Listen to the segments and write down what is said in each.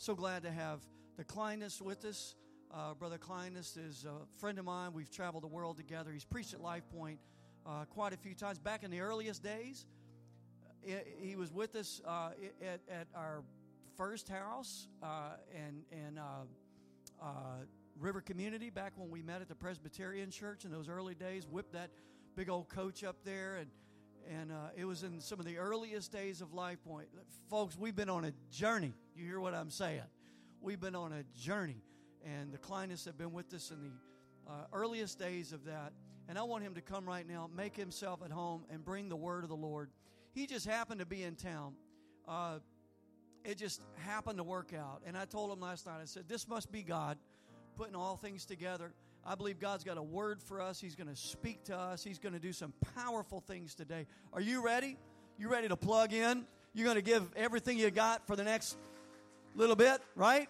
So glad to have the Kleinest with us. Uh, Brother Kleinest is a friend of mine. We've traveled the world together. He's preached at Life Point uh, quite a few times. Back in the earliest days, he was with us uh, at, at, our first house uh, and, and uh, uh, River Community back when we met at the Presbyterian Church in those early days. Whipped that big old coach up there and and uh, it was in some of the earliest days of Life Point. Folks, we've been on a journey. You hear what I'm saying? We've been on a journey, and the Kleinists have been with us in the uh, earliest days of that. And I want him to come right now, make himself at home, and bring the word of the Lord. He just happened to be in town. Uh, it just happened to work out. And I told him last night, I said, This must be God putting all things together. I believe God's got a word for us. He's going to speak to us. He's going to do some powerful things today. Are you ready? You ready to plug in? You're going to give everything you got for the next little bit, right?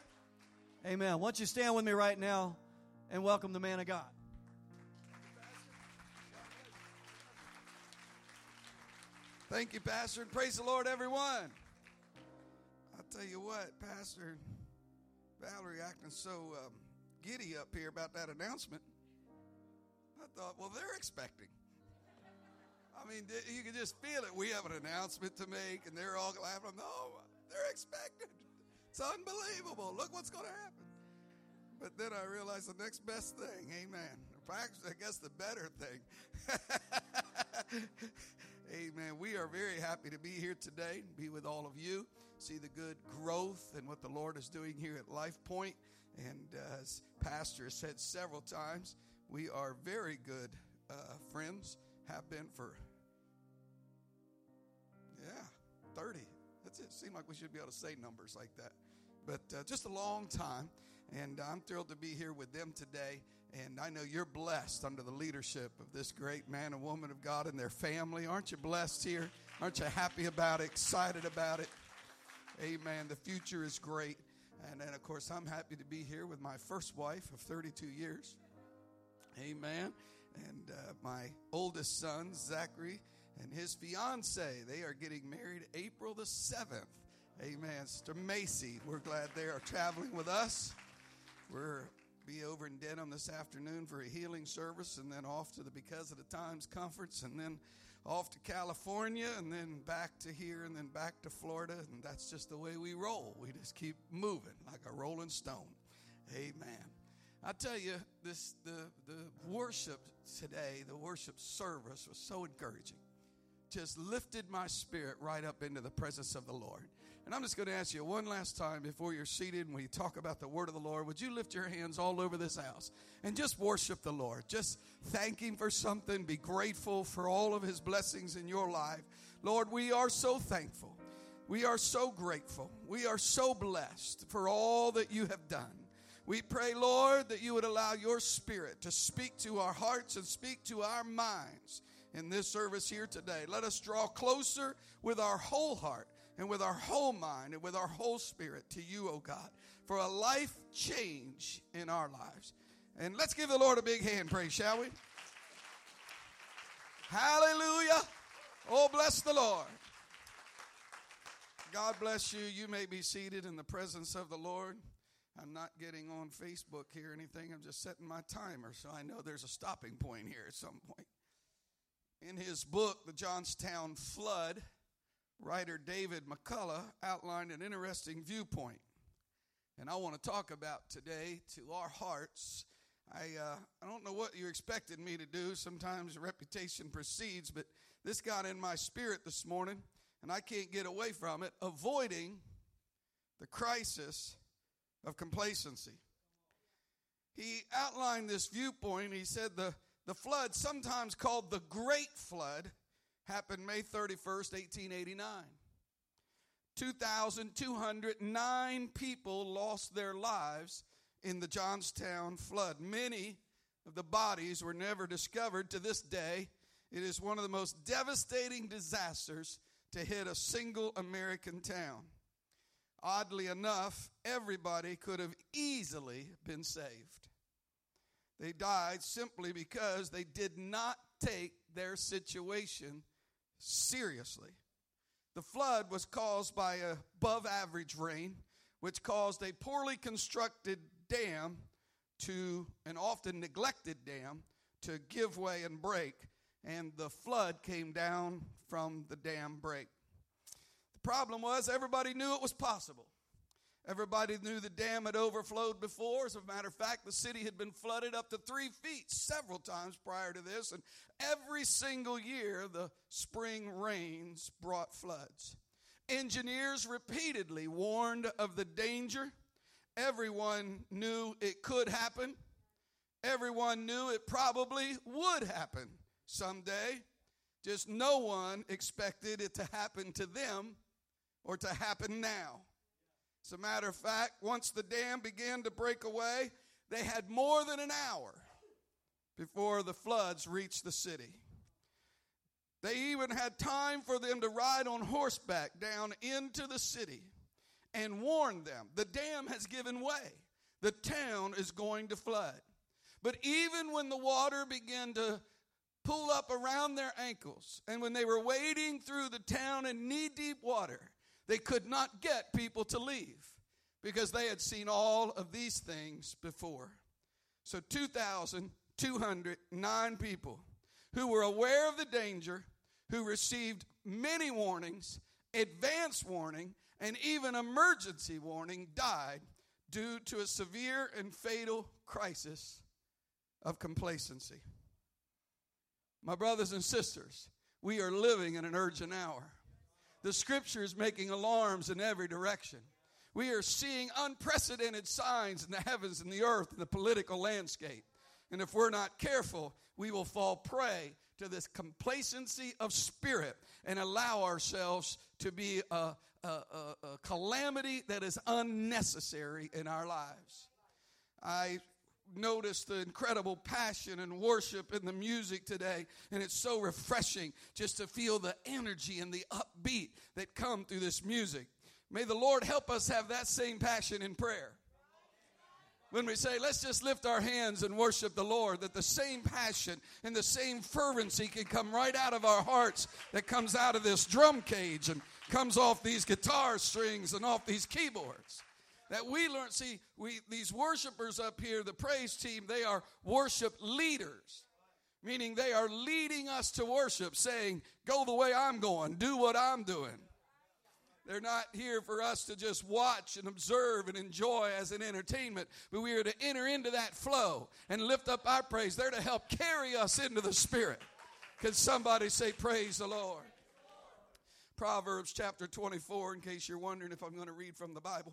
Amen. Why don't you stand with me right now and welcome the man of God? Thank you, Pastor, and praise the Lord, everyone. I'll tell you what, Pastor Valerie acting so um, giddy up here about that announcement. I thought, well, they're expecting. I mean, you can just feel it. We have an announcement to make, and they're all laughing. No, they're expecting. It's unbelievable. Look what's going to happen. But then I realized the next best thing, amen. Actually, I guess the better thing. amen. We are very happy to be here today, be with all of you, see the good growth and what the Lord is doing here at Life Point. And uh, as Pastor has said several times, we are very good uh, friends, have been for, yeah, 30. That's it. Seems like we should be able to say numbers like that. But uh, just a long time. And I'm thrilled to be here with them today. And I know you're blessed under the leadership of this great man and woman of God and their family. Aren't you blessed here? Aren't you happy about it, excited about it? Amen. The future is great. And then, of course, I'm happy to be here with my first wife of 32 years. Amen. And uh, my oldest son, Zachary, and his fiance, they are getting married April the 7th. Amen. Sister Macy, we're glad they are traveling with us. We're be over in Denham this afternoon for a healing service and then off to the Because of the Times conference and then off to California and then back to here and then back to Florida. And that's just the way we roll. We just keep moving like a rolling stone. Amen. I tell you, this the the worship today, the worship service was so encouraging. Just lifted my spirit right up into the presence of the Lord. And I'm just going to ask you one last time before you're seated and we talk about the word of the Lord. Would you lift your hands all over this house and just worship the Lord? Just thank Him for something. Be grateful for all of His blessings in your life. Lord, we are so thankful. We are so grateful. We are so blessed for all that you have done. We pray, Lord, that you would allow your spirit to speak to our hearts and speak to our minds in this service here today. Let us draw closer with our whole heart and with our whole mind and with our whole spirit to you, oh God, for a life change in our lives. And let's give the Lord a big hand praise, shall we? Hallelujah. Oh, bless the Lord. God bless you. You may be seated in the presence of the Lord. I'm not getting on Facebook here or anything. I'm just setting my timer so I know there's a stopping point here at some point. In his book, The Johnstown Flood, writer David McCullough outlined an interesting viewpoint. And I want to talk about today to our hearts. I, uh, I don't know what you expected me to do. Sometimes reputation precedes, but this got in my spirit this morning, and I can't get away from it. Avoiding the crisis of complacency. He outlined this viewpoint. He said the, the flood, sometimes called the Great Flood, happened May 31st, 1889. 2,209 people lost their lives in the Johnstown flood. Many of the bodies were never discovered to this day. It is one of the most devastating disasters to hit a single American town. Oddly enough, everybody could have easily been saved. They died simply because they did not take their situation seriously. The flood was caused by above average rain, which caused a poorly constructed dam to an often neglected dam to give way and break, and the flood came down from the dam break. The problem was everybody knew it was possible. Everybody knew the dam had overflowed before. As a matter of fact, the city had been flooded up to three feet several times prior to this, and every single year the spring rains brought floods. Engineers repeatedly warned of the danger. Everyone knew it could happen. Everyone knew it probably would happen someday. Just no one expected it to happen to them or to happen now. As a matter of fact, once the dam began to break away, they had more than an hour before the floods reached the city. They even had time for them to ride on horseback down into the city and warn them the dam has given way. The town is going to flood. But even when the water began to pull up around their ankles, and when they were wading through the town in knee deep water, they could not get people to leave because they had seen all of these things before. So 2,209 people who were aware of the danger, who received many warnings, advance warning, and even emergency warning died due to a severe and fatal crisis of complacency. My brothers and sisters, we are living in an urgent hour. The scripture is making alarms in every direction. We are seeing unprecedented signs in the heavens and the earth and the political landscape. And if we're not careful, we will fall prey to this complacency of spirit and allow ourselves to be a, a, a, a calamity that is unnecessary in our lives. I notice the incredible passion and worship in the music today. And it's so refreshing just to feel the energy and the upbeat that come through this music. May the lord help us have that same passion in prayer. When we say let's just lift our hands and worship the lord that the same passion and the same fervency can come right out of our hearts that comes out of this drum cage and comes off these guitar strings and off these keyboards that we learn. See, we these worshipers up here, the praise team, they are worship leaders, meaning they are leading us to worship, saying, "Go the way I'm going, do what I'm doing." They're not here for us to just watch and observe and enjoy as an entertainment, but we are to enter into that flow and lift up our praise. They're to help carry us into the Spirit. Can somebody say, Praise the Lord? Proverbs chapter 24, in case you're wondering if I'm going to read from the Bible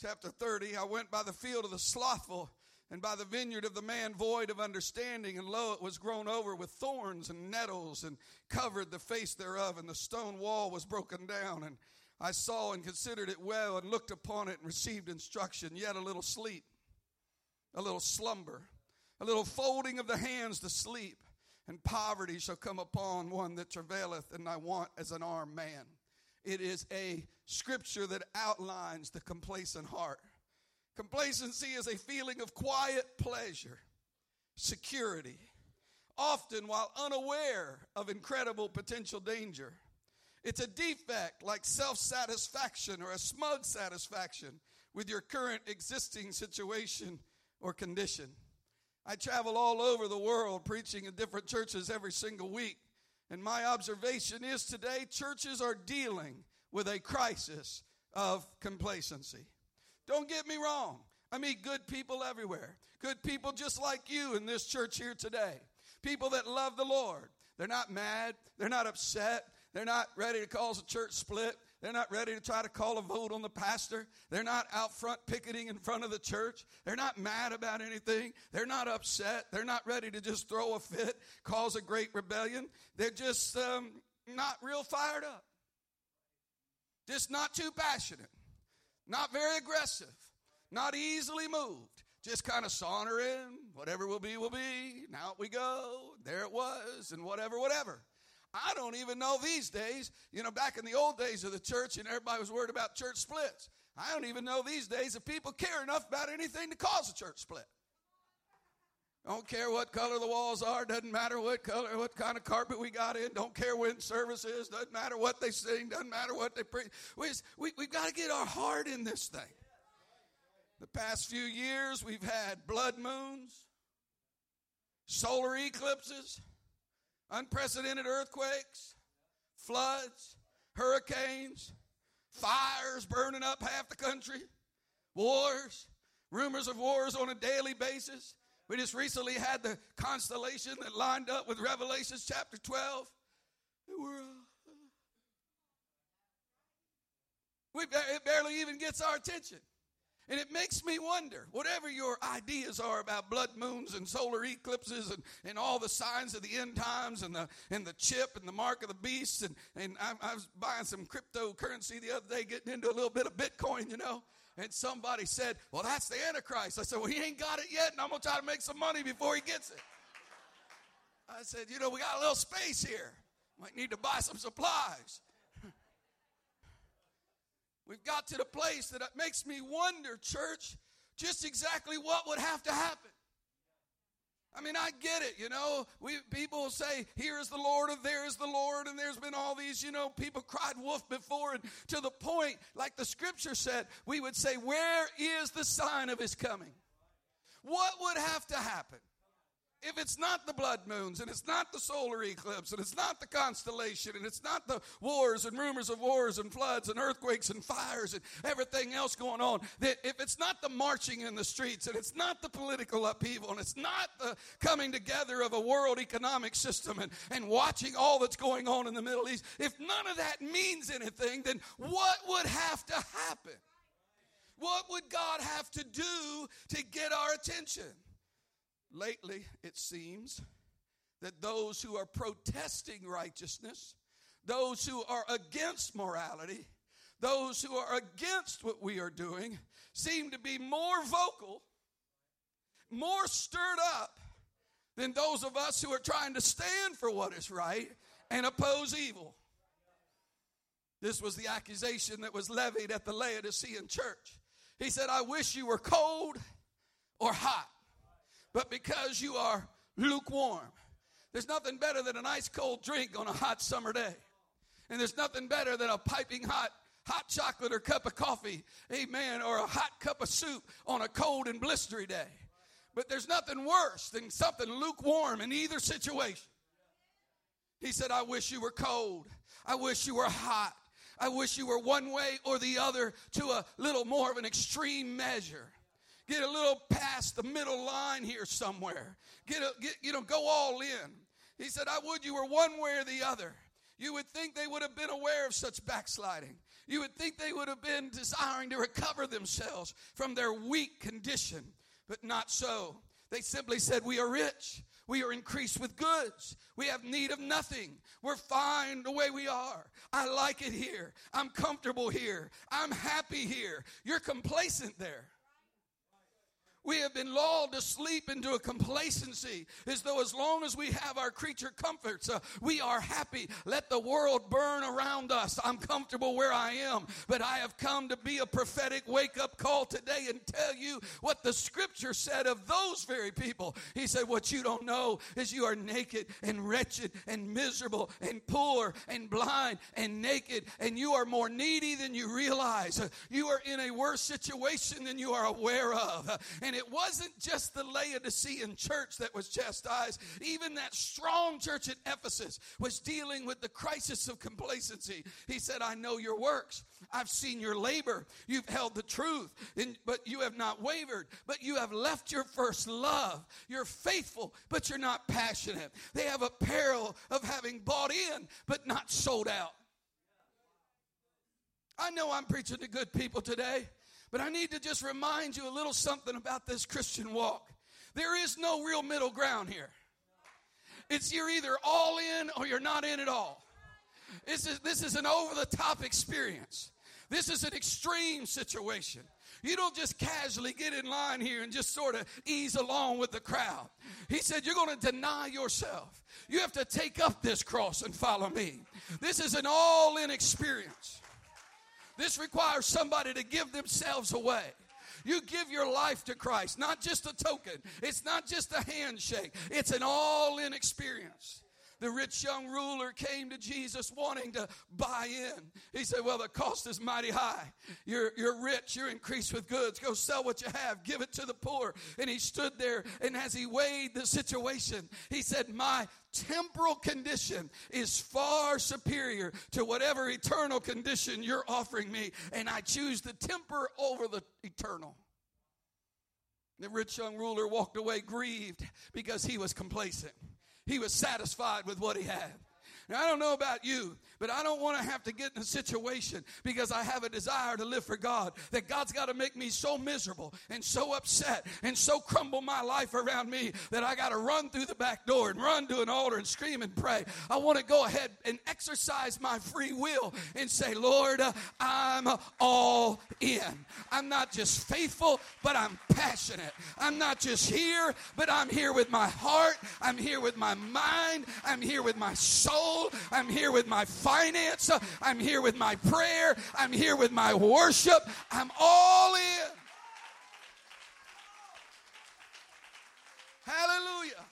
chapter 30 I went by the field of the slothful and by the vineyard of the man void of understanding, and lo, it was grown over with thorns and nettles, and covered the face thereof, and the stone wall was broken down. And I saw and considered it well, and looked upon it, and received instruction. Yet a little sleep, a little slumber, a little folding of the hands to sleep, and poverty shall come upon one that travaileth, and I want as an armed man. It is a scripture that outlines the complacent heart. Complacency is a feeling of quiet pleasure, security, often while unaware of incredible potential danger. It's a defect like self satisfaction or a smug satisfaction with your current existing situation or condition. I travel all over the world preaching in different churches every single week. And my observation is today churches are dealing with a crisis of complacency. Don't get me wrong. I meet good people everywhere. Good people just like you in this church here today. People that love the Lord. They're not mad. They're not upset. They're not ready to cause a church split. They're not ready to try to call a vote on the pastor. They're not out front picketing in front of the church. They're not mad about anything. They're not upset. They're not ready to just throw a fit, cause a great rebellion. They're just um, not real fired up. Just not too passionate. Not very aggressive. Not easily moved. Just kind of sauntering. Whatever will be, will be. Now we go. There it was. And whatever, whatever. I don't even know these days. You know, back in the old days of the church, and everybody was worried about church splits. I don't even know these days if people care enough about anything to cause a church split. Don't care what color the walls are. Doesn't matter what color, what kind of carpet we got in. Don't care when service is. Doesn't matter what they sing. Doesn't matter what they preach. We, we, we've got to get our heart in this thing. The past few years, we've had blood moons, solar eclipses, unprecedented earthquakes, floods, hurricanes, fires burning up half the country, wars, rumors of wars on a daily basis. We just recently had the constellation that lined up with Revelations chapter 12. We're, uh, we, it barely even gets our attention. And it makes me wonder, whatever your ideas are about blood moons and solar eclipses and, and all the signs of the end times and the, and the chip and the mark of the beast, and, and I, I was buying some cryptocurrency the other day, getting into a little bit of Bitcoin, you know, and somebody said, Well, that's the Antichrist. I said, Well, he ain't got it yet, and I'm going to try to make some money before he gets it. I said, You know, we got a little space here. Might need to buy some supplies. We've got to the place that it makes me wonder, church, just exactly what would have to happen. I mean, I get it, you know. We people say, "Here is the Lord," or "There is the Lord," and there's been all these, you know, people cried wolf before, and to the point, like the Scripture said, we would say, "Where is the sign of His coming?" What would have to happen? If it's not the blood moons and it's not the solar eclipse and it's not the constellation and it's not the wars and rumors of wars and floods and earthquakes and fires and everything else going on, that if it's not the marching in the streets and it's not the political upheaval and it's not the coming together of a world economic system and, and watching all that's going on in the Middle East, if none of that means anything, then what would have to happen? What would God have to do to get our attention? Lately, it seems that those who are protesting righteousness, those who are against morality, those who are against what we are doing, seem to be more vocal, more stirred up than those of us who are trying to stand for what is right and oppose evil. This was the accusation that was levied at the Laodicean church. He said, I wish you were cold or hot but because you are lukewarm. There's nothing better than an ice cold drink on a hot summer day. And there's nothing better than a piping hot hot chocolate or cup of coffee, amen, or a hot cup of soup on a cold and blistery day. But there's nothing worse than something lukewarm in either situation. He said, I wish you were cold. I wish you were hot. I wish you were one way or the other to a little more of an extreme measure. Get a little past the middle line here somewhere. Get, a, get you know, go all in. He said, I would you were one way or the other. You would think they would have been aware of such backsliding. You would think they would have been desiring to recover themselves from their weak condition, but not so. They simply said, We are rich. We are increased with goods. We have need of nothing. We're fine the way we are. I like it here. I'm comfortable here. I'm happy here. You're complacent there. We have been lulled to sleep into a complacency as though as long as we have our creature comforts, uh, we are happy. Let the world burn around us. I'm comfortable where I am, but I have come to be a prophetic wake up call today and tell you what the scripture said of those very people. He said, What you don't know is you are naked and wretched and miserable and poor and blind and naked, and you are more needy than you realize. You are in a worse situation than you are aware of. And it wasn't just the Laodicean church that was chastised, even that strong church at Ephesus was dealing with the crisis of complacency. He said, I know your works. I've seen your labor. You've held the truth, but you have not wavered. But you have left your first love. You're faithful, but you're not passionate. They have a peril of having bought in, but not sold out. I know I'm preaching to good people today. But I need to just remind you a little something about this Christian walk. There is no real middle ground here. It's you're either all in or you're not in at all. This is, this is an over the top experience. This is an extreme situation. You don't just casually get in line here and just sort of ease along with the crowd. He said, You're going to deny yourself. You have to take up this cross and follow me. This is an all in experience. This requires somebody to give themselves away. You give your life to Christ, not just a token. It's not just a handshake. It's an all in experience the rich young ruler came to Jesus wanting to buy in. He said, Well, the cost is mighty high. You're, you're rich, you're increased with goods. Go sell what you have, give it to the poor. And he stood there, and as he weighed the situation, he said, My temporal condition is far superior to whatever eternal condition you're offering me, and I choose the temper over the eternal. The rich young ruler walked away grieved because he was complacent. He was satisfied with what he had. Now, I don't know about you, but I don't want to have to get in a situation because I have a desire to live for God that God's got to make me so miserable and so upset and so crumble my life around me that I got to run through the back door and run to an altar and scream and pray. I want to go ahead and exercise my free will and say, Lord, I'm all in. I'm not just faithful, but I'm passionate. I'm not just here, but I'm here with my heart. I'm here with my mind. I'm here with my soul. I'm here with my finance. I'm here with my prayer. I'm here with my worship. I'm all in. Hallelujah.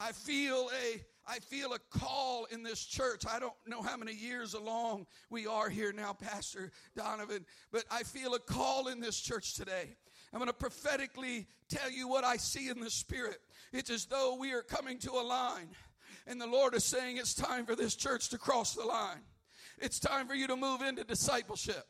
I feel a I feel a call in this church. I don't know how many years along we are here now, Pastor Donovan, but I feel a call in this church today. I'm going to prophetically tell you what I see in the Spirit. It's as though we are coming to a line. And the Lord is saying it's time for this church to cross the line. It's time for you to move into discipleship.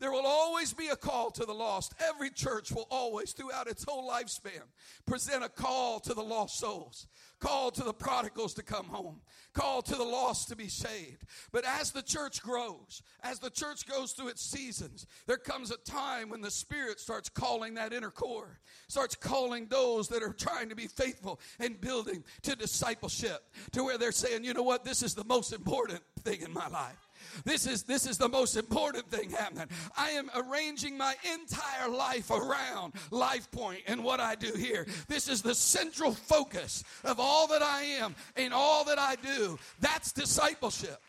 There will always be a call to the lost. Every church will always, throughout its whole lifespan, present a call to the lost souls, call to the prodigals to come home, call to the lost to be saved. But as the church grows, as the church goes through its seasons, there comes a time when the Spirit starts calling that inner core, starts calling those that are trying to be faithful and building to discipleship, to where they're saying, you know what, this is the most important thing in my life. This is this is the most important thing happening. I am arranging my entire life around Life Point and what I do here. This is the central focus of all that I am and all that I do. That's discipleship.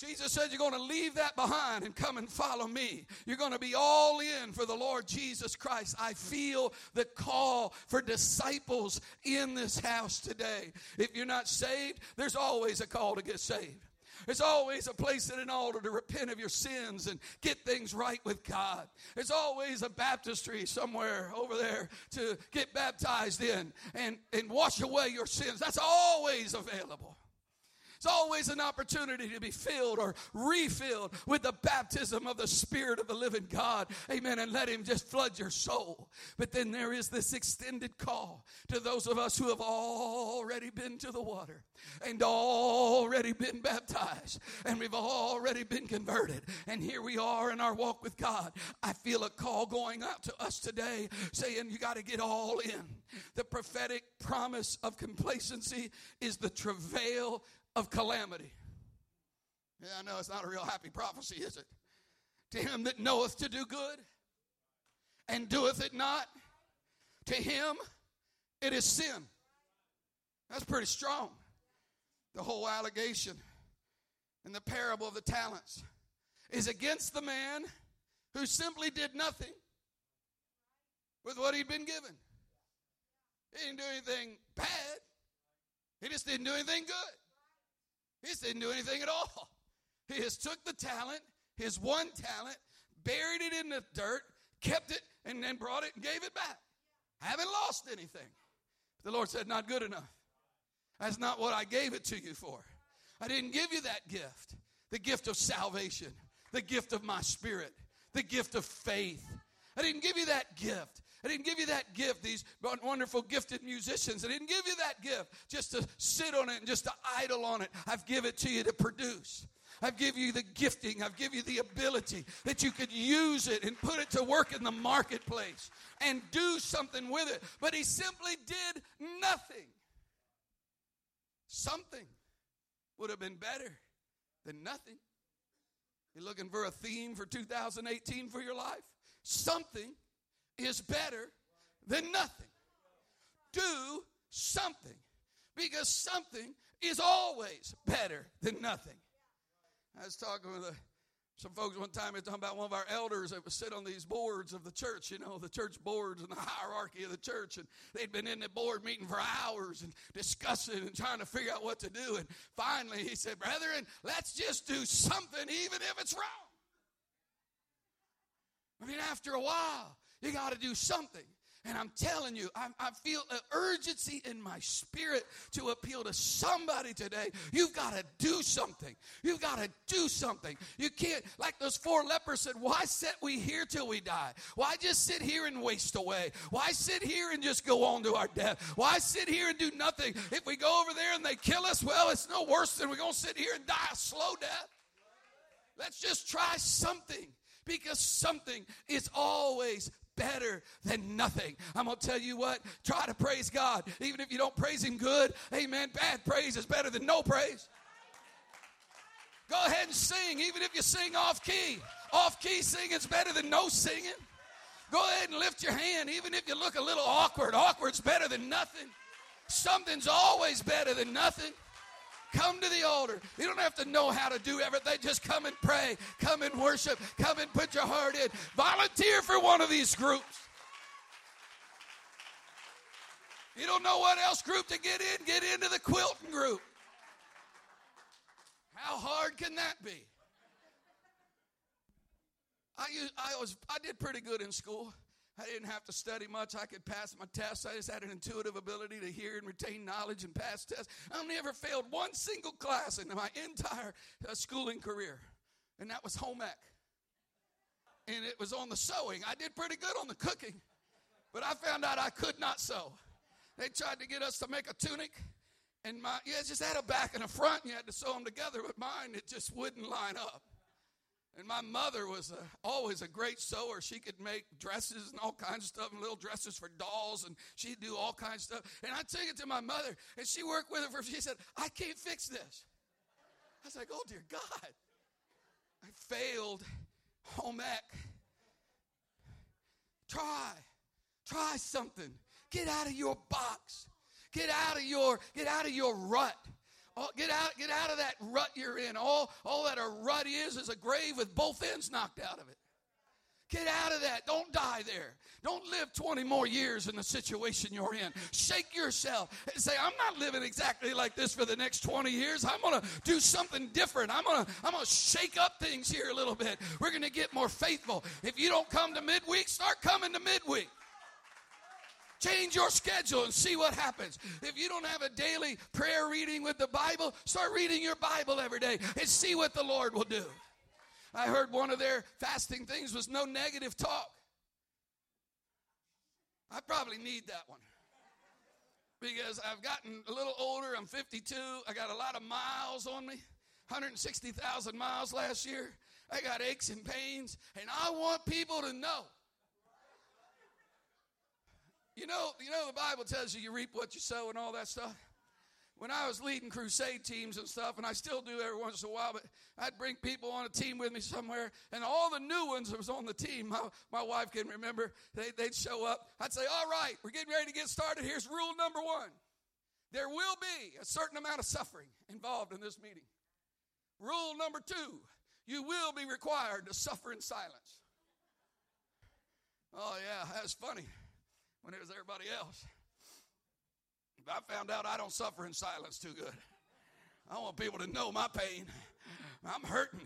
Jesus said, You're going to leave that behind and come and follow me. You're going to be all in for the Lord Jesus Christ. I feel the call for disciples in this house today. If you're not saved, there's always a call to get saved. There's always a place at an altar to repent of your sins and get things right with God. There's always a baptistry somewhere over there to get baptized in and, and wash away your sins. That's always available. It's always an opportunity to be filled or refilled with the baptism of the Spirit of the living God. Amen. And let Him just flood your soul. But then there is this extended call to those of us who have already been to the water and already been baptized and we've already been converted. And here we are in our walk with God. I feel a call going out to us today saying you got to get all in. The prophetic promise of complacency is the travail of calamity. Yeah, I know it's not a real happy prophecy, is it? To him that knoweth to do good and doeth it not, to him it is sin. That's pretty strong. The whole allegation in the parable of the talents is against the man who simply did nothing with what he'd been given. He didn't do anything bad, he just didn't do anything good. He didn't do anything at all. He just took the talent, his one talent, buried it in the dirt, kept it, and then brought it and gave it back. I haven't lost anything. But The Lord said, Not good enough. That's not what I gave it to you for. I didn't give you that gift the gift of salvation, the gift of my spirit, the gift of faith. I didn't give you that gift. I didn't give you that gift, these wonderful gifted musicians. I didn't give you that gift just to sit on it and just to idle on it. I've given it to you to produce. I've given you the gifting. I've given you the ability that you could use it and put it to work in the marketplace and do something with it. But he simply did nothing. Something would have been better than nothing. You're looking for a theme for 2018 for your life? Something is better than nothing. Do something because something is always better than nothing. I was talking with a Some folks one time were talking about one of our elders that would sit on these boards of the church, you know, the church boards and the hierarchy of the church. And they'd been in the board meeting for hours and discussing and trying to figure out what to do. And finally he said, Brethren, let's just do something even if it's wrong. I mean, after a while, you got to do something. And I'm telling you, I, I feel an urgency in my spirit to appeal to somebody today. You've got to do something. You've got to do something. You can't, like those four lepers said, why sit we here till we die? Why just sit here and waste away? Why sit here and just go on to our death? Why sit here and do nothing? If we go over there and they kill us, well, it's no worse than we're going to sit here and die a slow death. Let's just try something because something is always better than nothing. I'm going to tell you what, try to praise God. Even if you don't praise Him good, amen, bad praise is better than no praise. Go ahead and sing, even if you sing off key. Off key singing is better than no singing. Go ahead and lift your hand, even if you look a little awkward. Awkward's better than nothing. Something's always better than nothing. Come to the altar. You don't have to know how to do everything. Just come and pray. Come and worship. Come and put your heart in. Volunteer for one of these groups. You don't know what else group to get in? Get into the quilting group. How hard can that be? I, used, I was I did pretty good in school. I didn't have to study much. I could pass my tests. I just had an intuitive ability to hear and retain knowledge and pass tests. I never failed one single class in my entire uh, schooling career, and that was home ec. And it was on the sewing. I did pretty good on the cooking, but I found out I could not sew. They tried to get us to make a tunic, and my yeah, it just had a back and a front. And you had to sew them together, but mine it just wouldn't line up. And my mother was a, always a great sewer. She could make dresses and all kinds of stuff, and little dresses for dolls, and she'd do all kinds of stuff. And I'd take it to my mother, and she worked with her for. She said, "I can't fix this." I was like, "Oh dear God!" I failed home ec. Try, try something. Get out of your box. Get out of your get out of your rut. Oh, get out, get out of that rut you're in. All, all that a rut is is a grave with both ends knocked out of it. Get out of that. Don't die there. Don't live 20 more years in the situation you're in. Shake yourself and say, I'm not living exactly like this for the next 20 years. I'm going to do something different. I'm going to I'm going to shake up things here a little bit. We're going to get more faithful. If you don't come to midweek, start coming to midweek. Change your schedule and see what happens. If you don't have a daily prayer reading with the Bible, start reading your Bible every day and see what the Lord will do. I heard one of their fasting things was no negative talk. I probably need that one because I've gotten a little older. I'm 52. I got a lot of miles on me 160,000 miles last year. I got aches and pains, and I want people to know you know, you know the Bible tells you you reap what you sow and all that stuff. When I was leading crusade teams and stuff, and I still do every once in a while, but I'd bring people on a team with me somewhere, and all the new ones that was on the team, my, my wife can remember, they, they'd show up. I'd say, all right, we're getting ready to get started. Here's rule number one. There will be a certain amount of suffering involved in this meeting. Rule number two, you will be required to suffer in silence. Oh, yeah, that's funny when it was everybody else. I found out I don't suffer in silence too good. I want people to know my pain. I'm hurting.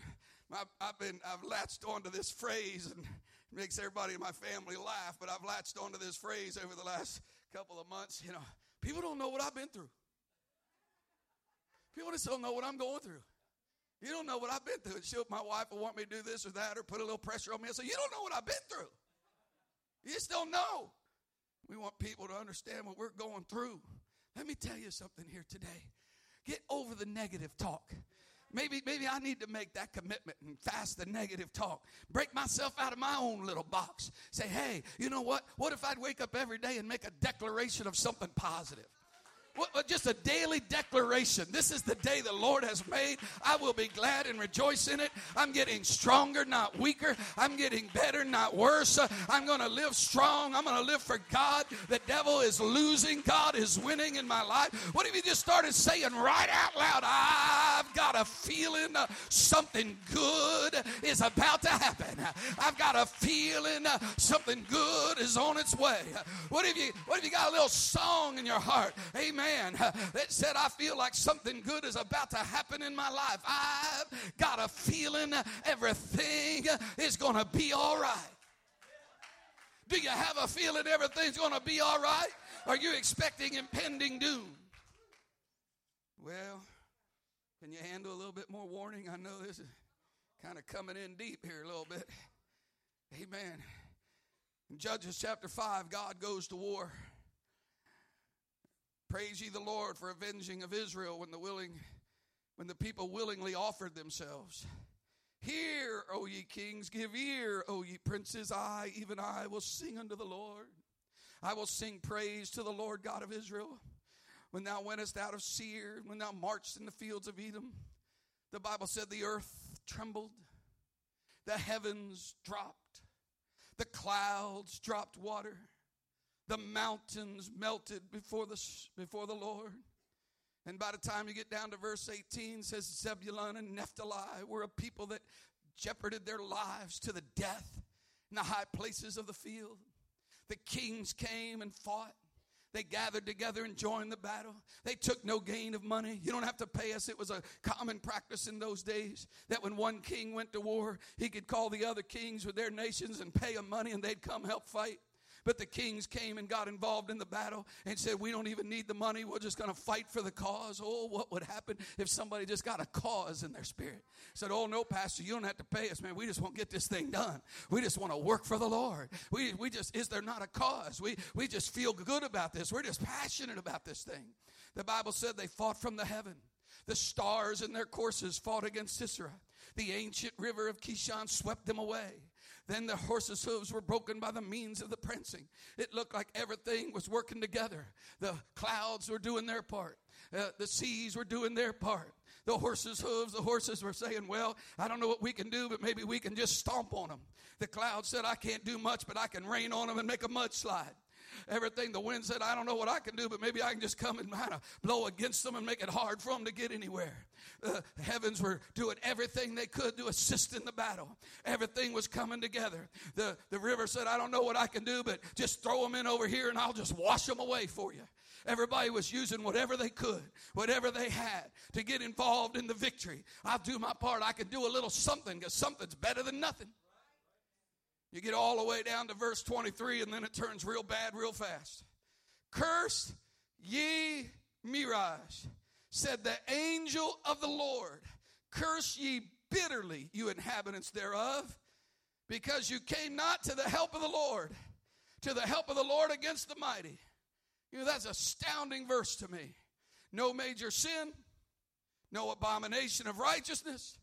I've been I've latched onto this phrase and makes everybody in my family laugh, but I've latched onto this phrase over the last couple of months. You know, people don't know what I've been through. People just don't know what I'm going through. You don't know what I've been through. She'll, my wife will want me to do this or that or put a little pressure on me. I say, You don't know what I've been through. You just don't know. We want people to understand what we're going through. Let me tell you something here today. Get over the negative talk. Maybe, maybe I need to make that commitment and fast the negative talk. Break myself out of my own little box. Say, hey, you know what? What if I'd wake up every day and make a declaration of something positive? Just a daily declaration. This is the day the Lord has made. I will be glad and rejoice in it. I'm getting stronger, not weaker. I'm getting better, not worse. I'm going to live strong. I'm going to live for God. The devil is losing. God is winning in my life. What if you just started saying right out loud, I've got a feeling uh, something good is about to happen. I've got a feeling uh, something good is on its way. What if you what if you got a little song in your heart? Amen. That said, I feel like something good is about to happen in my life. I've got a feeling everything is going to be all right. Do you have a feeling everything's going to be all right? Are you expecting impending doom? Well, can you handle a little bit more warning? I know this is kind of coming in deep here a little bit. Amen. In Judges chapter 5, God goes to war. Praise ye the Lord for avenging of Israel when the willing when the people willingly offered themselves. Hear, O ye kings, give ear, O ye princes, I, even I, will sing unto the Lord. I will sing praise to the Lord God of Israel. When thou wentest out of Seir, when thou marched in the fields of Edom, the Bible said the earth trembled, the heavens dropped, the clouds dropped water, the mountains melted before the, before the Lord. And by the time you get down to verse 18, says Zebulun and Naphtali were a people that jeoparded their lives to the death in the high places of the field. The kings came and fought. They gathered together and joined the battle. They took no gain of money. You don't have to pay us. It was a common practice in those days that when one king went to war, he could call the other kings with their nations and pay them money and they'd come help fight. But the kings came and got involved in the battle and said, We don't even need the money. We're just going to fight for the cause. Oh, what would happen if somebody just got a cause in their spirit? Said, Oh, no, Pastor, you don't have to pay us, man. We just want to get this thing done. We just want to work for the Lord. We, we just, is there not a cause? We, we just feel good about this. We're just passionate about this thing. The Bible said they fought from the heaven. The stars in their courses fought against Sisera. The ancient river of Kishon swept them away. Then the horses' hooves were broken by the means of the prancing. It looked like everything was working together. The clouds were doing their part, uh, the seas were doing their part. The horses' hooves, the horses were saying, Well, I don't know what we can do, but maybe we can just stomp on them. The cloud said, I can't do much, but I can rain on them and make a mudslide everything. The wind said, I don't know what I can do, but maybe I can just come and kind of blow against them and make it hard for them to get anywhere. The heavens were doing everything they could to assist in the battle. Everything was coming together. The, the river said, I don't know what I can do, but just throw them in over here and I'll just wash them away for you. Everybody was using whatever they could, whatever they had to get involved in the victory. I'll do my part. I can do a little something because something's better than nothing. You get all the way down to verse 23, and then it turns real bad real fast. Curse ye Meroz, said the angel of the Lord. Curse ye bitterly, you inhabitants thereof, because you came not to the help of the Lord, to the help of the Lord against the mighty. You know, that's astounding verse to me. No major sin, no abomination of righteousness,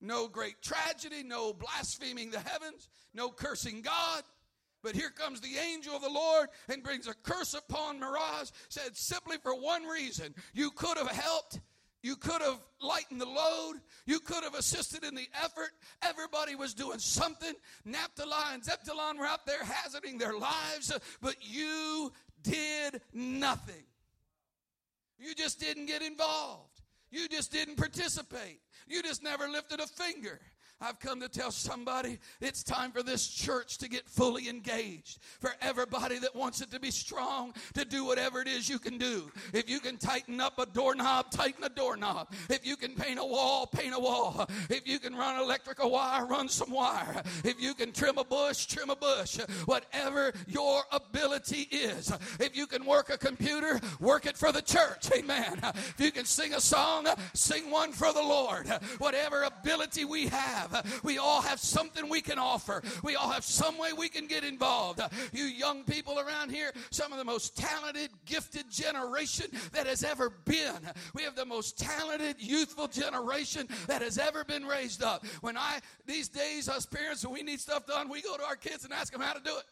no great tragedy, no blaspheming the heavens, no cursing God. But here comes the angel of the Lord and brings a curse upon Meroz, said simply for one reason you could have helped. You could have lightened the load. You could have assisted in the effort. Everybody was doing something. Naphtali and Zebulun were out there hazarding their lives, but you did nothing. You just didn't get involved. You just didn't participate. You just never lifted a finger. I've come to tell somebody it's time for this church to get fully engaged. For everybody that wants it to be strong, to do whatever it is you can do. If you can tighten up a doorknob, tighten a doorknob. If you can paint a wall, paint a wall. If you can run electrical wire, run some wire. If you can trim a bush, trim a bush. Whatever your ability is. If you can work a computer, work it for the church. Amen. If you can sing a song, sing one for the Lord. Whatever ability we have have. We all have something we can offer. We all have some way we can get involved. You young people around here, some of the most talented, gifted generation that has ever been. We have the most talented, youthful generation that has ever been raised up. When I, these days, us parents, when we need stuff done, we go to our kids and ask them how to do it.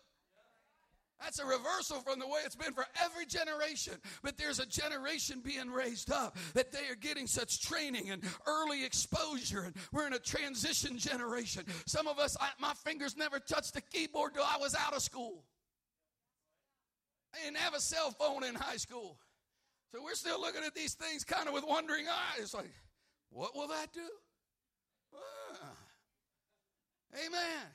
That's a reversal from the way it's been for every generation. But there's a generation being raised up that they are getting such training and early exposure. And we're in a transition generation. Some of us, I, my fingers never touched the keyboard till I was out of school. I didn't have a cell phone in high school. So we're still looking at these things kind of with wondering eyes. Like, what will that do? Ah. Amen.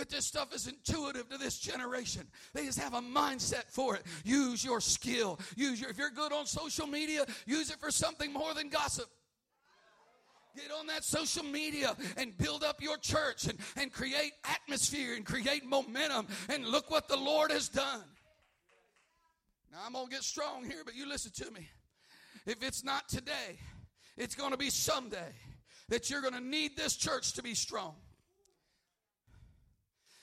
But this stuff is intuitive to this generation. They just have a mindset for it. Use your skill. Use your, if you're good on social media, use it for something more than gossip. Get on that social media and build up your church and, and create atmosphere and create momentum. And look what the Lord has done. Now, I'm going to get strong here, but you listen to me. If it's not today, it's going to be someday that you're going to need this church to be strong.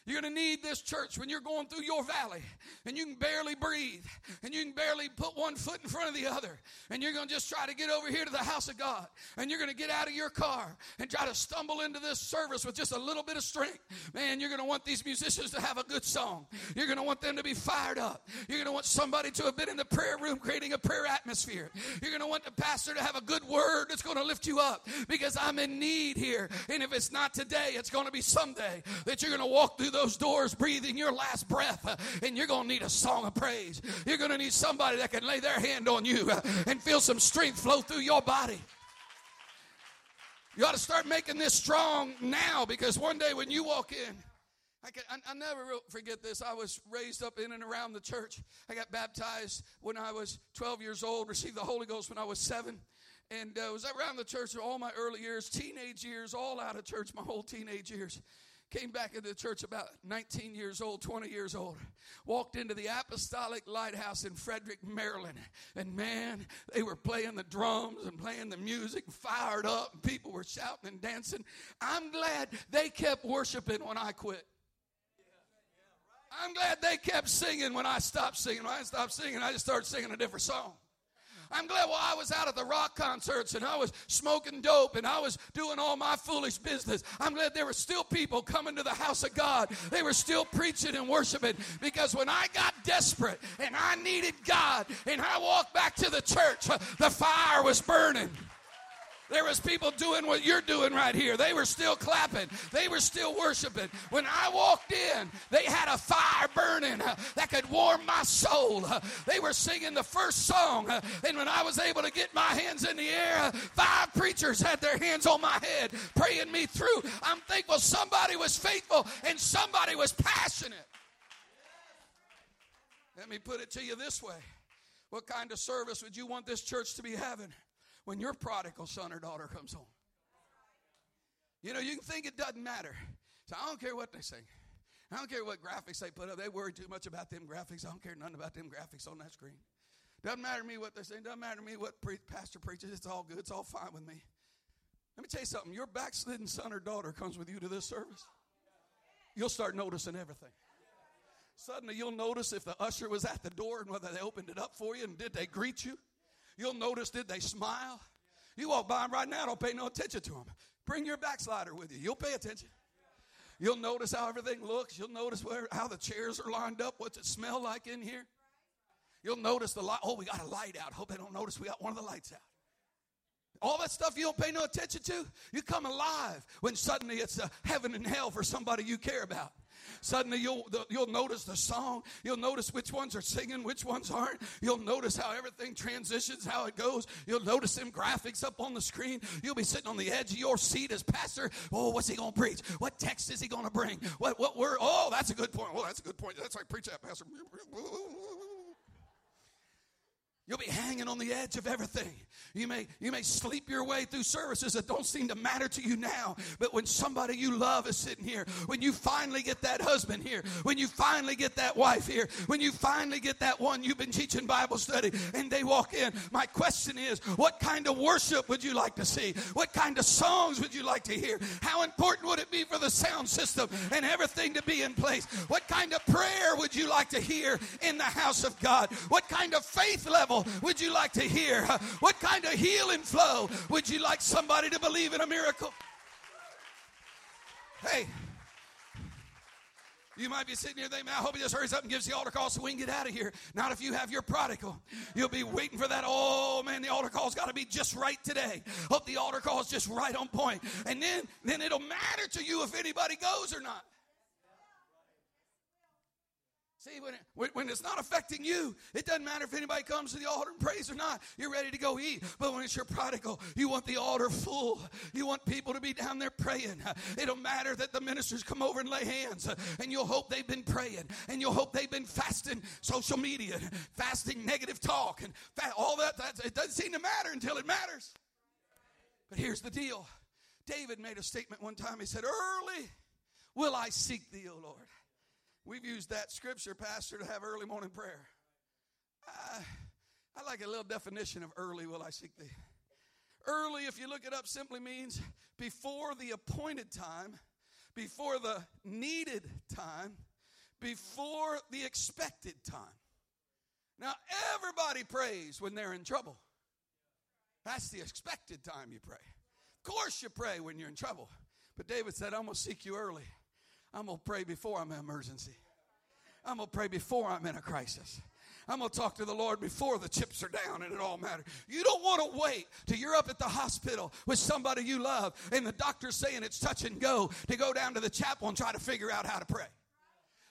You're going to need this church when you're going through your valley and you can barely breathe and you can barely put one foot in front of the other. And you're going to just try to get over here to the house of God. And you're going to get out of your car and try to stumble into this service with just a little bit of strength. Man, you're going to want these musicians to have a good song. You're going to want them to be fired up. You're going to want somebody to have been in the prayer room creating a prayer atmosphere. You're going to want the pastor to have a good word that's going to lift you up because I'm in need here. And if it's not today, it's going to be someday that you're going to walk through those doors breathing your last breath, uh, and you're going to need a song of praise. You're going to need somebody that can lay their hand on you uh, and feel some strength flow through your body. You ought to start making this strong now because one day when you walk in, I, can, I, I never forget this. I was raised up in and around the church. I got baptized when I was 12 years old, received the Holy Ghost when I was seven and uh, was around the church all my early years, teenage years, all out of church my whole teenage years. Came back into the church about 19 years old, 20 years old. Walked into the Apostolic Lighthouse in Frederick, Maryland. And man, they were playing the drums and playing the music, fired up, and people were shouting and dancing. I'm glad they kept worshiping when I quit. I'm glad they kept singing when I stopped singing. When I stopped singing, I just started singing a different song. I'm glad while I was out at the rock concerts and I was smoking dope and I was doing all my foolish business, I'm glad there were still people coming to the house of God. They were still preaching and worshiping because when I got desperate and I needed God and I walked back to the church, uh, the fire was burning. There was people doing what you're doing right here. They were still clapping. They were still worshiping. When I walked in, they had a fire burning uh, that could warm my soul. Uh, they were singing the first song. Uh, and when I was able to get my hands in the air, five preachers had their hands on my head praying me through. I'm thankful somebody was faithful and somebody was passionate. Let me put it to you this way. What kind of service would you want this church to be having? When your prodigal son or daughter comes home. You know, you can think it doesn't matter. So I don't care what they say. I don't care what graphics they put up. They worry too much about them graphics. I don't care nothing about them graphics on that screen. Doesn't matter to me what they say. Doesn't matter to me what pre- pastor preaches. It's all good. It's all fine with me. Let me tell you something. Your backslidden son or daughter comes with you to this service. You'll start noticing everything. Suddenly, you'll notice if the usher was at the door and whether they opened it up for you and did they greet you. You'll notice, did they smile? You walk by them right now, don't pay no attention to them. Bring your backslider with you. You'll pay attention. You'll notice how everything looks. You'll notice where, how the chairs are lined up. What's it smell like in here? You'll notice the light. Oh, we got a light out. Hope they don't notice we got one of the lights out. All that stuff you don't pay no attention to, you come alive when suddenly it's a heaven and hell for somebody you care about. Suddenly you'll, you'll notice the song. You'll notice which ones are singing, which ones aren't. You'll notice how everything transitions, how it goes. You'll notice them graphics up on the screen. You'll be sitting on the edge of your seat as pastor. Oh, what's he going to preach? What text is he going to bring? What, what word? Oh, that's a good point. Oh, that's a good point. That's like preach that, pastor. You'll be hanging on the edge of everything. You may, you may sleep your way through services that don't seem to matter to you now. But when somebody you love is sitting here, when you finally get that husband here, when you finally get that wife here, when you finally get that one you've been teaching Bible study and they walk in, my question is, what kind of worship would you like to see? What kind of songs would you like to hear? How important would it be for the sound system and everything to be in place? What kind of prayer would you like to hear in the house of God? What kind of faith level would you like to hear? What kind of healing flow would you like somebody to believe in a miracle? Hey, You might be sitting here thinking, I hope he just hurries up and gives the altar call so we can get out of here. Not if you have your prodigal. You'll be waiting for that. Oh man, the altar call's got to be just right today. Hope the altar call is just right on point. And then, then it'll matter to you if anybody goes or not. See, when, it, when, it's not affecting you, it doesn't matter if anybody comes to the altar and prays or not. You're ready to go eat. But when it's your prodigal, you want the altar full. You want people to be down there praying. It don't matter that the ministers come over and lay hands, and you'll hope they've been praying, and you'll hope they've been fasting social media, fasting negative talk, and all that, that. It doesn't seem to matter until it matters. But here's the deal David made a statement one time. He said, Early will I seek thee, O Lord. We've used that scripture, Pastor, to have early morning prayer. I, I like a little definition of early will I seek thee. Early, if you look it up, simply means before the appointed time, before the needed time, before the expected time. Now, everybody prays when they're in trouble. That's the expected time you pray. Of course, you pray when you're in trouble. But David said, I'm going to seek you early. I'm going to pray before I'm in emergency. I'm going to pray before I'm in a crisis. I'm going to talk to the Lord before the chips are down and it all matters. You don't want to wait till you're up at the hospital with somebody you love and the doctor's saying it's touch and go to go down to the chapel and try to figure out how to pray.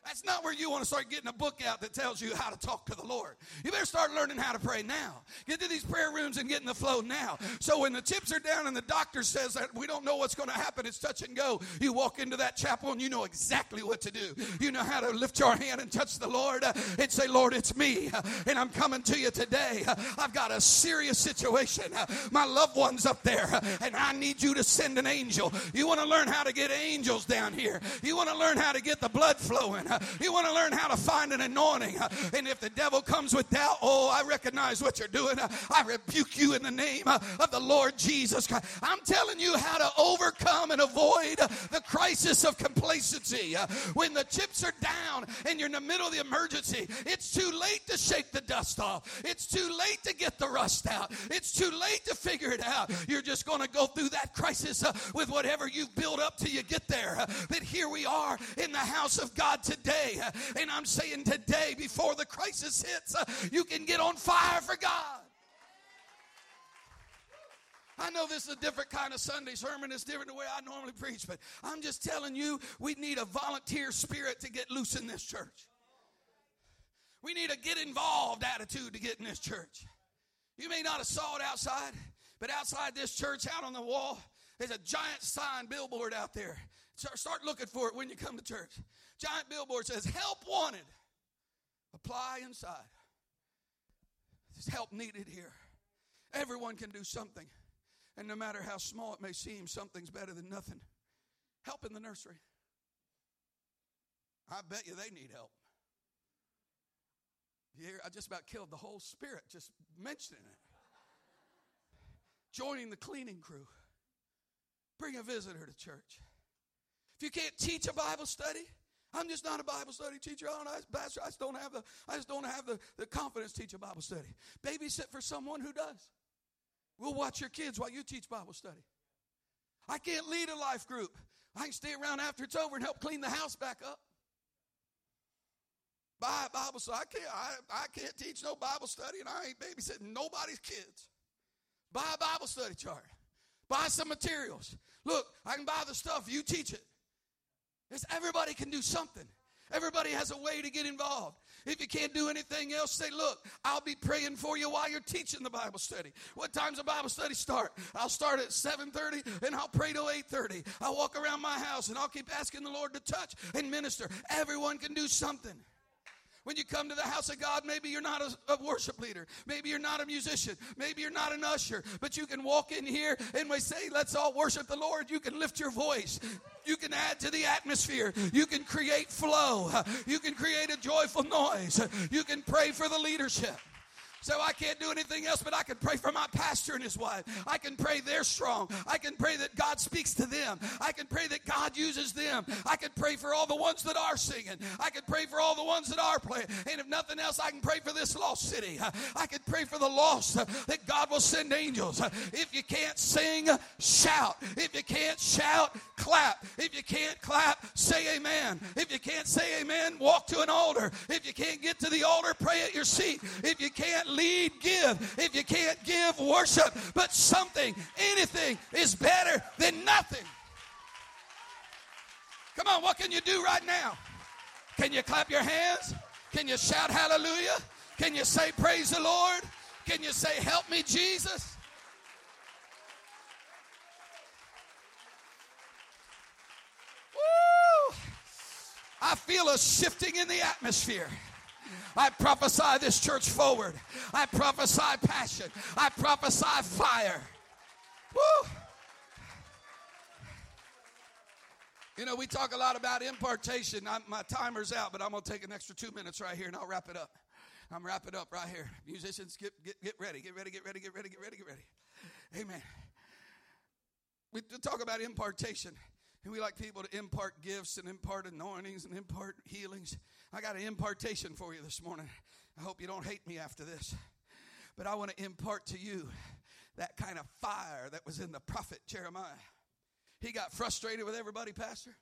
That's not where you want to start getting a book out that tells you how to talk to the Lord. You better start learning how to pray now. Get to these prayer rooms and get in the flow now. So when the chips are down and the doctor says that we don't know what's going to happen, it's touch and go. You walk into that chapel and you know exactly what to do. You know how to lift your hand and touch the Lord uh, and say, Lord, it's me. Uh, and I'm coming to you today. Uh, I've got a serious situation. My loved one's up there and I need you to send an angel. You want to learn how to get angels down here. You want to learn how to get the blood flowing. You want to learn how to find an anointing. And if the devil comes with doubt, oh, I recognize what you're doing. I rebuke you in the name of the Lord Jesus Christ. I'm telling you how to overcome and avoid the crisis of complacency. When the chips are down and you're in the middle of the emergency, it's too late to shake the dust off. It's too late to get the rust out. It's too late to figure it out. You're just going to go through that crisis with whatever you've built up till you get there. But here we are in the house of God today today. And I'm saying today, before the crisis hits, you can get on fire for God. I know this is a different kind of Sunday sermon. It's different the way I normally preach, but I'm just telling you, we need a volunteer spirit to get loose in this church. We need a get involved attitude to get in this church. You may not have saw it outside, but outside this church, out on the wall, there's a giant sign billboard out there. Start looking for it when you come to church. Giant billboard says, Help wanted. Apply inside. There's help needed here. Everyone can do something. And no matter how small it may seem, something's better than nothing. Help in the nursery. I bet you they need help. Here, I just about killed the whole spirit just mentioning it. Joining the cleaning crew. Bring a visitor to church. If you can't teach a Bible study, I'm just not a Bible study teacher. I don't, I, pastor, I just don't have the, I just don't have the, the confidence to teach a Bible study. Babysit for someone who does. We'll watch your kids while you teach Bible study. I can't lead a life group. I can stay around after it's over and help clean the house back up. Buy a Bible study. I can't, I, I can't teach no Bible study and I ain't babysitting nobody's kids. Buy a Bible study chart. Buy some materials. Look, I can buy the stuff. You teach it. It's everybody can do something. Everybody has a way to get involved. If you can't do anything else, say, look, I'll be praying for you while you're teaching the Bible study. What time's the Bible study start? I'll start at 7.30 and I'll pray till 8.30. I'll walk around my house and I'll keep asking the Lord to touch and minister. Everyone can do something. When you come to the house of God, maybe you're not a, a, worship leader. Maybe you're not a musician. Maybe you're not an usher. But you can walk in here and we say, let's all worship the Lord. You can lift your voice. You can add to the atmosphere. You can create flow. You can create a joyful noise. You can pray for the leadership. So I can't do anything else, but I can pray for my pastor and his wife. I can pray they're strong. I can pray that God speaks to them. I can pray that God uses them. I can pray for all the ones that are singing. I can pray for all the ones that are playing. And if nothing else, I can pray for this lost city. I can pray for the lost that God will send angels. If you can't sing, shout. If you can't shout, clap. If you can't clap, say amen. If you can't say amen, walk to an altar. If you can't get to the altar, pray at your seat. If you can't lead, give. If you can't give, worship. But something, anything is better than nothing. Come on, what can you do right now? Can you clap your hands? Can you shout hallelujah? Can you say praise the Lord? Can you say help me, Jesus? Woo! I feel a shifting in the atmosphere. I prophesy this church forward. I prophesy passion. I prophesy fire. Woo! You know, we talk a lot about impartation. I'm, my timer's out, but I'm going to take an extra two minutes right here and I'll wrap it up. I'm wrapping up right here. Musicians, get, get, get ready, get ready, get ready, get ready, get ready, get ready. Amen. We talk about impartation. And we like people to impart gifts and impart anointings and impart healings. I got an impartation for you this morning. I hope you don't hate me after this. But I want to impart to you that kind of fire that was in the prophet Jeremiah. He got frustrated with everybody, Pastor.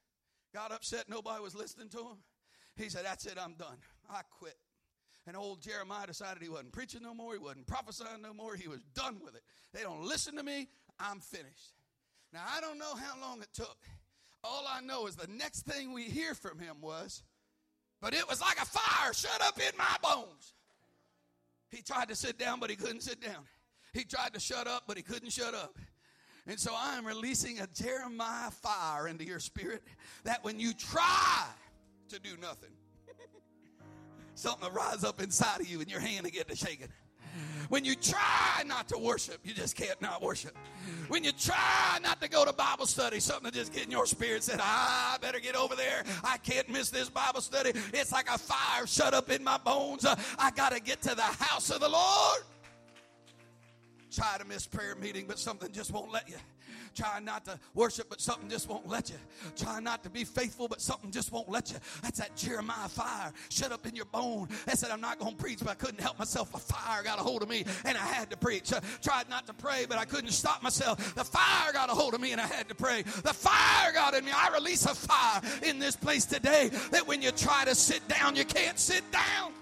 Got upset, nobody was listening to him. He said, That's it, I'm done. I quit. And old Jeremiah decided he wasn't preaching no more, he wasn't prophesying no more, he was done with it. They don't listen to me, I'm finished. Now, I don't know how long it took. All I know is the next thing we hear from him was, but it was like a fire shut up in my bones. He tried to sit down, but he couldn't sit down. He tried to shut up, but he couldn't shut up. And so I am releasing a Jeremiah fire into your spirit that when you try to do nothing, something will rise up inside of you and your hand will get to shaking. When you try not to worship, you just can't not worship. When you try not to go to Bible study, something just get in your spirit said, I better get over there. I can't miss this Bible study. It's like a fire shut up in my bones. Uh, I got to get to the house of the Lord. Try to miss prayer meeting, but something just won't let you. Try not to worship, but something just won't let you. Try not to be faithful, but something just won't let you. That's that Jeremiah fire shut up in your bone. That said, I'm not going to preach, but I couldn't help myself. A fire got a hold of me, and I had to preach. Uh, tried not to pray, but I couldn't stop myself. The fire got a hold of me, and I had to pray. The fire got in me. I release a fire in this place today that when you try to sit down, you can't sit down.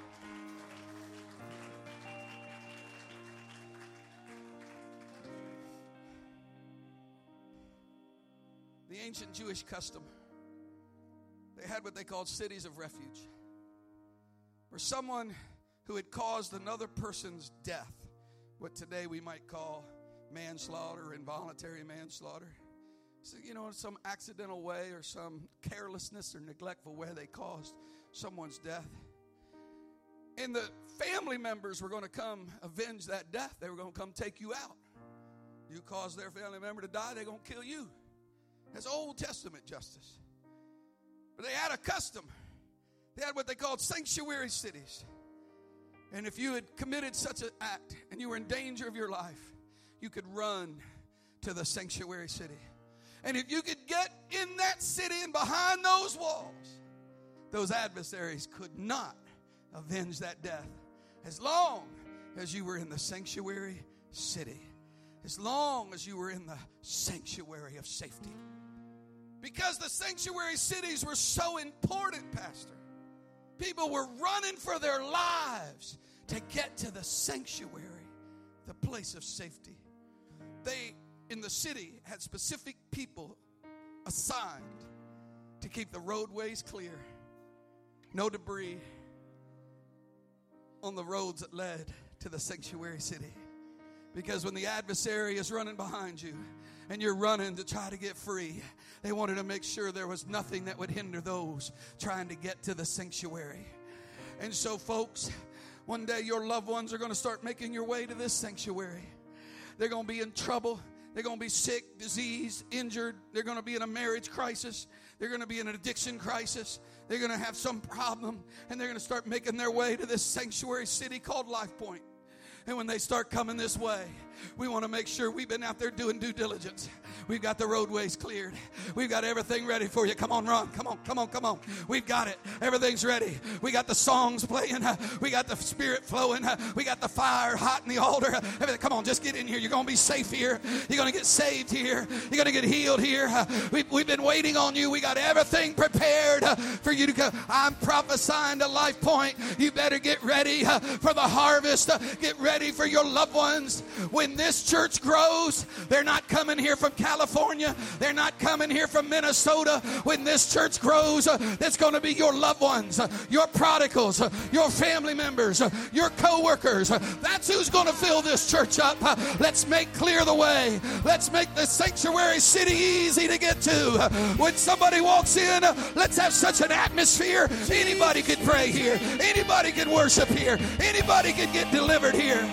Ancient Jewish custom, they had what they called cities of refuge, where someone who had caused another person's death, what today we might call manslaughter, involuntary manslaughter, so, you know, in some accidental way or some carelessness or neglectful way, they caused someone's death. And the family members were going to come avenge that death. They were going to come take you out. You caused their family member to die, they're going to kill you. That's Old Testament justice. But they had a custom. They had what they called sanctuary cities. And if you had committed such an act and you were in danger of your life, you could run to the sanctuary city. And if you could get in that city and behind those walls, those adversaries could not avenge that death as long as you were in the sanctuary city, as long as you were in the sanctuary of safety. Because the sanctuary cities were so important, Pastor. People were running for their lives to get to the sanctuary, the place of safety. They, in the city, had specific people assigned to keep the roadways clear, no debris on the roads that led to the sanctuary city. Because when the adversary is running behind you, and you're running to try to get free. They wanted to make sure there was nothing that would hinder those trying to get to the sanctuary. And so, folks, one day your loved ones are going to start making your way to this sanctuary. They're going to be in trouble. They're going to be sick, diseased, injured. They're going to be in a marriage crisis. They're going to be in an addiction crisis. They're going to have some problem, and they're going to start making their way to this sanctuary city called Life Point. And when they start coming this way, we want to make sure we've been out there doing due diligence. We've got the roadways cleared. We've got everything ready for you. Come on, run. Come on, come on, come on. We've got it. Everything's ready. We got the songs playing. We got the spirit flowing. We got the fire hot in the altar. Everything. Come on, just get in here. You're going to be safe here. You're going to get saved here. You're going to get healed here. We've, we've been waiting on you. We got everything prepared for you to go. I'm prophesying to Life Point. You better get ready for the harvest. Get ready for your loved ones. When this church grows, they're not coming here from California. They're not coming here from Minnesota. When this church grows, uh, it's going to be your loved ones, uh, your prodigals, uh, your family members, your co-workers. That's who's going to fill this church up. Let's make clear the way. Let's make the sanctuary city easy to get to. When somebody walks in, let's have such an atmosphere. Anybody can pray here. Anybody can worship here. Anybody can get delivered here.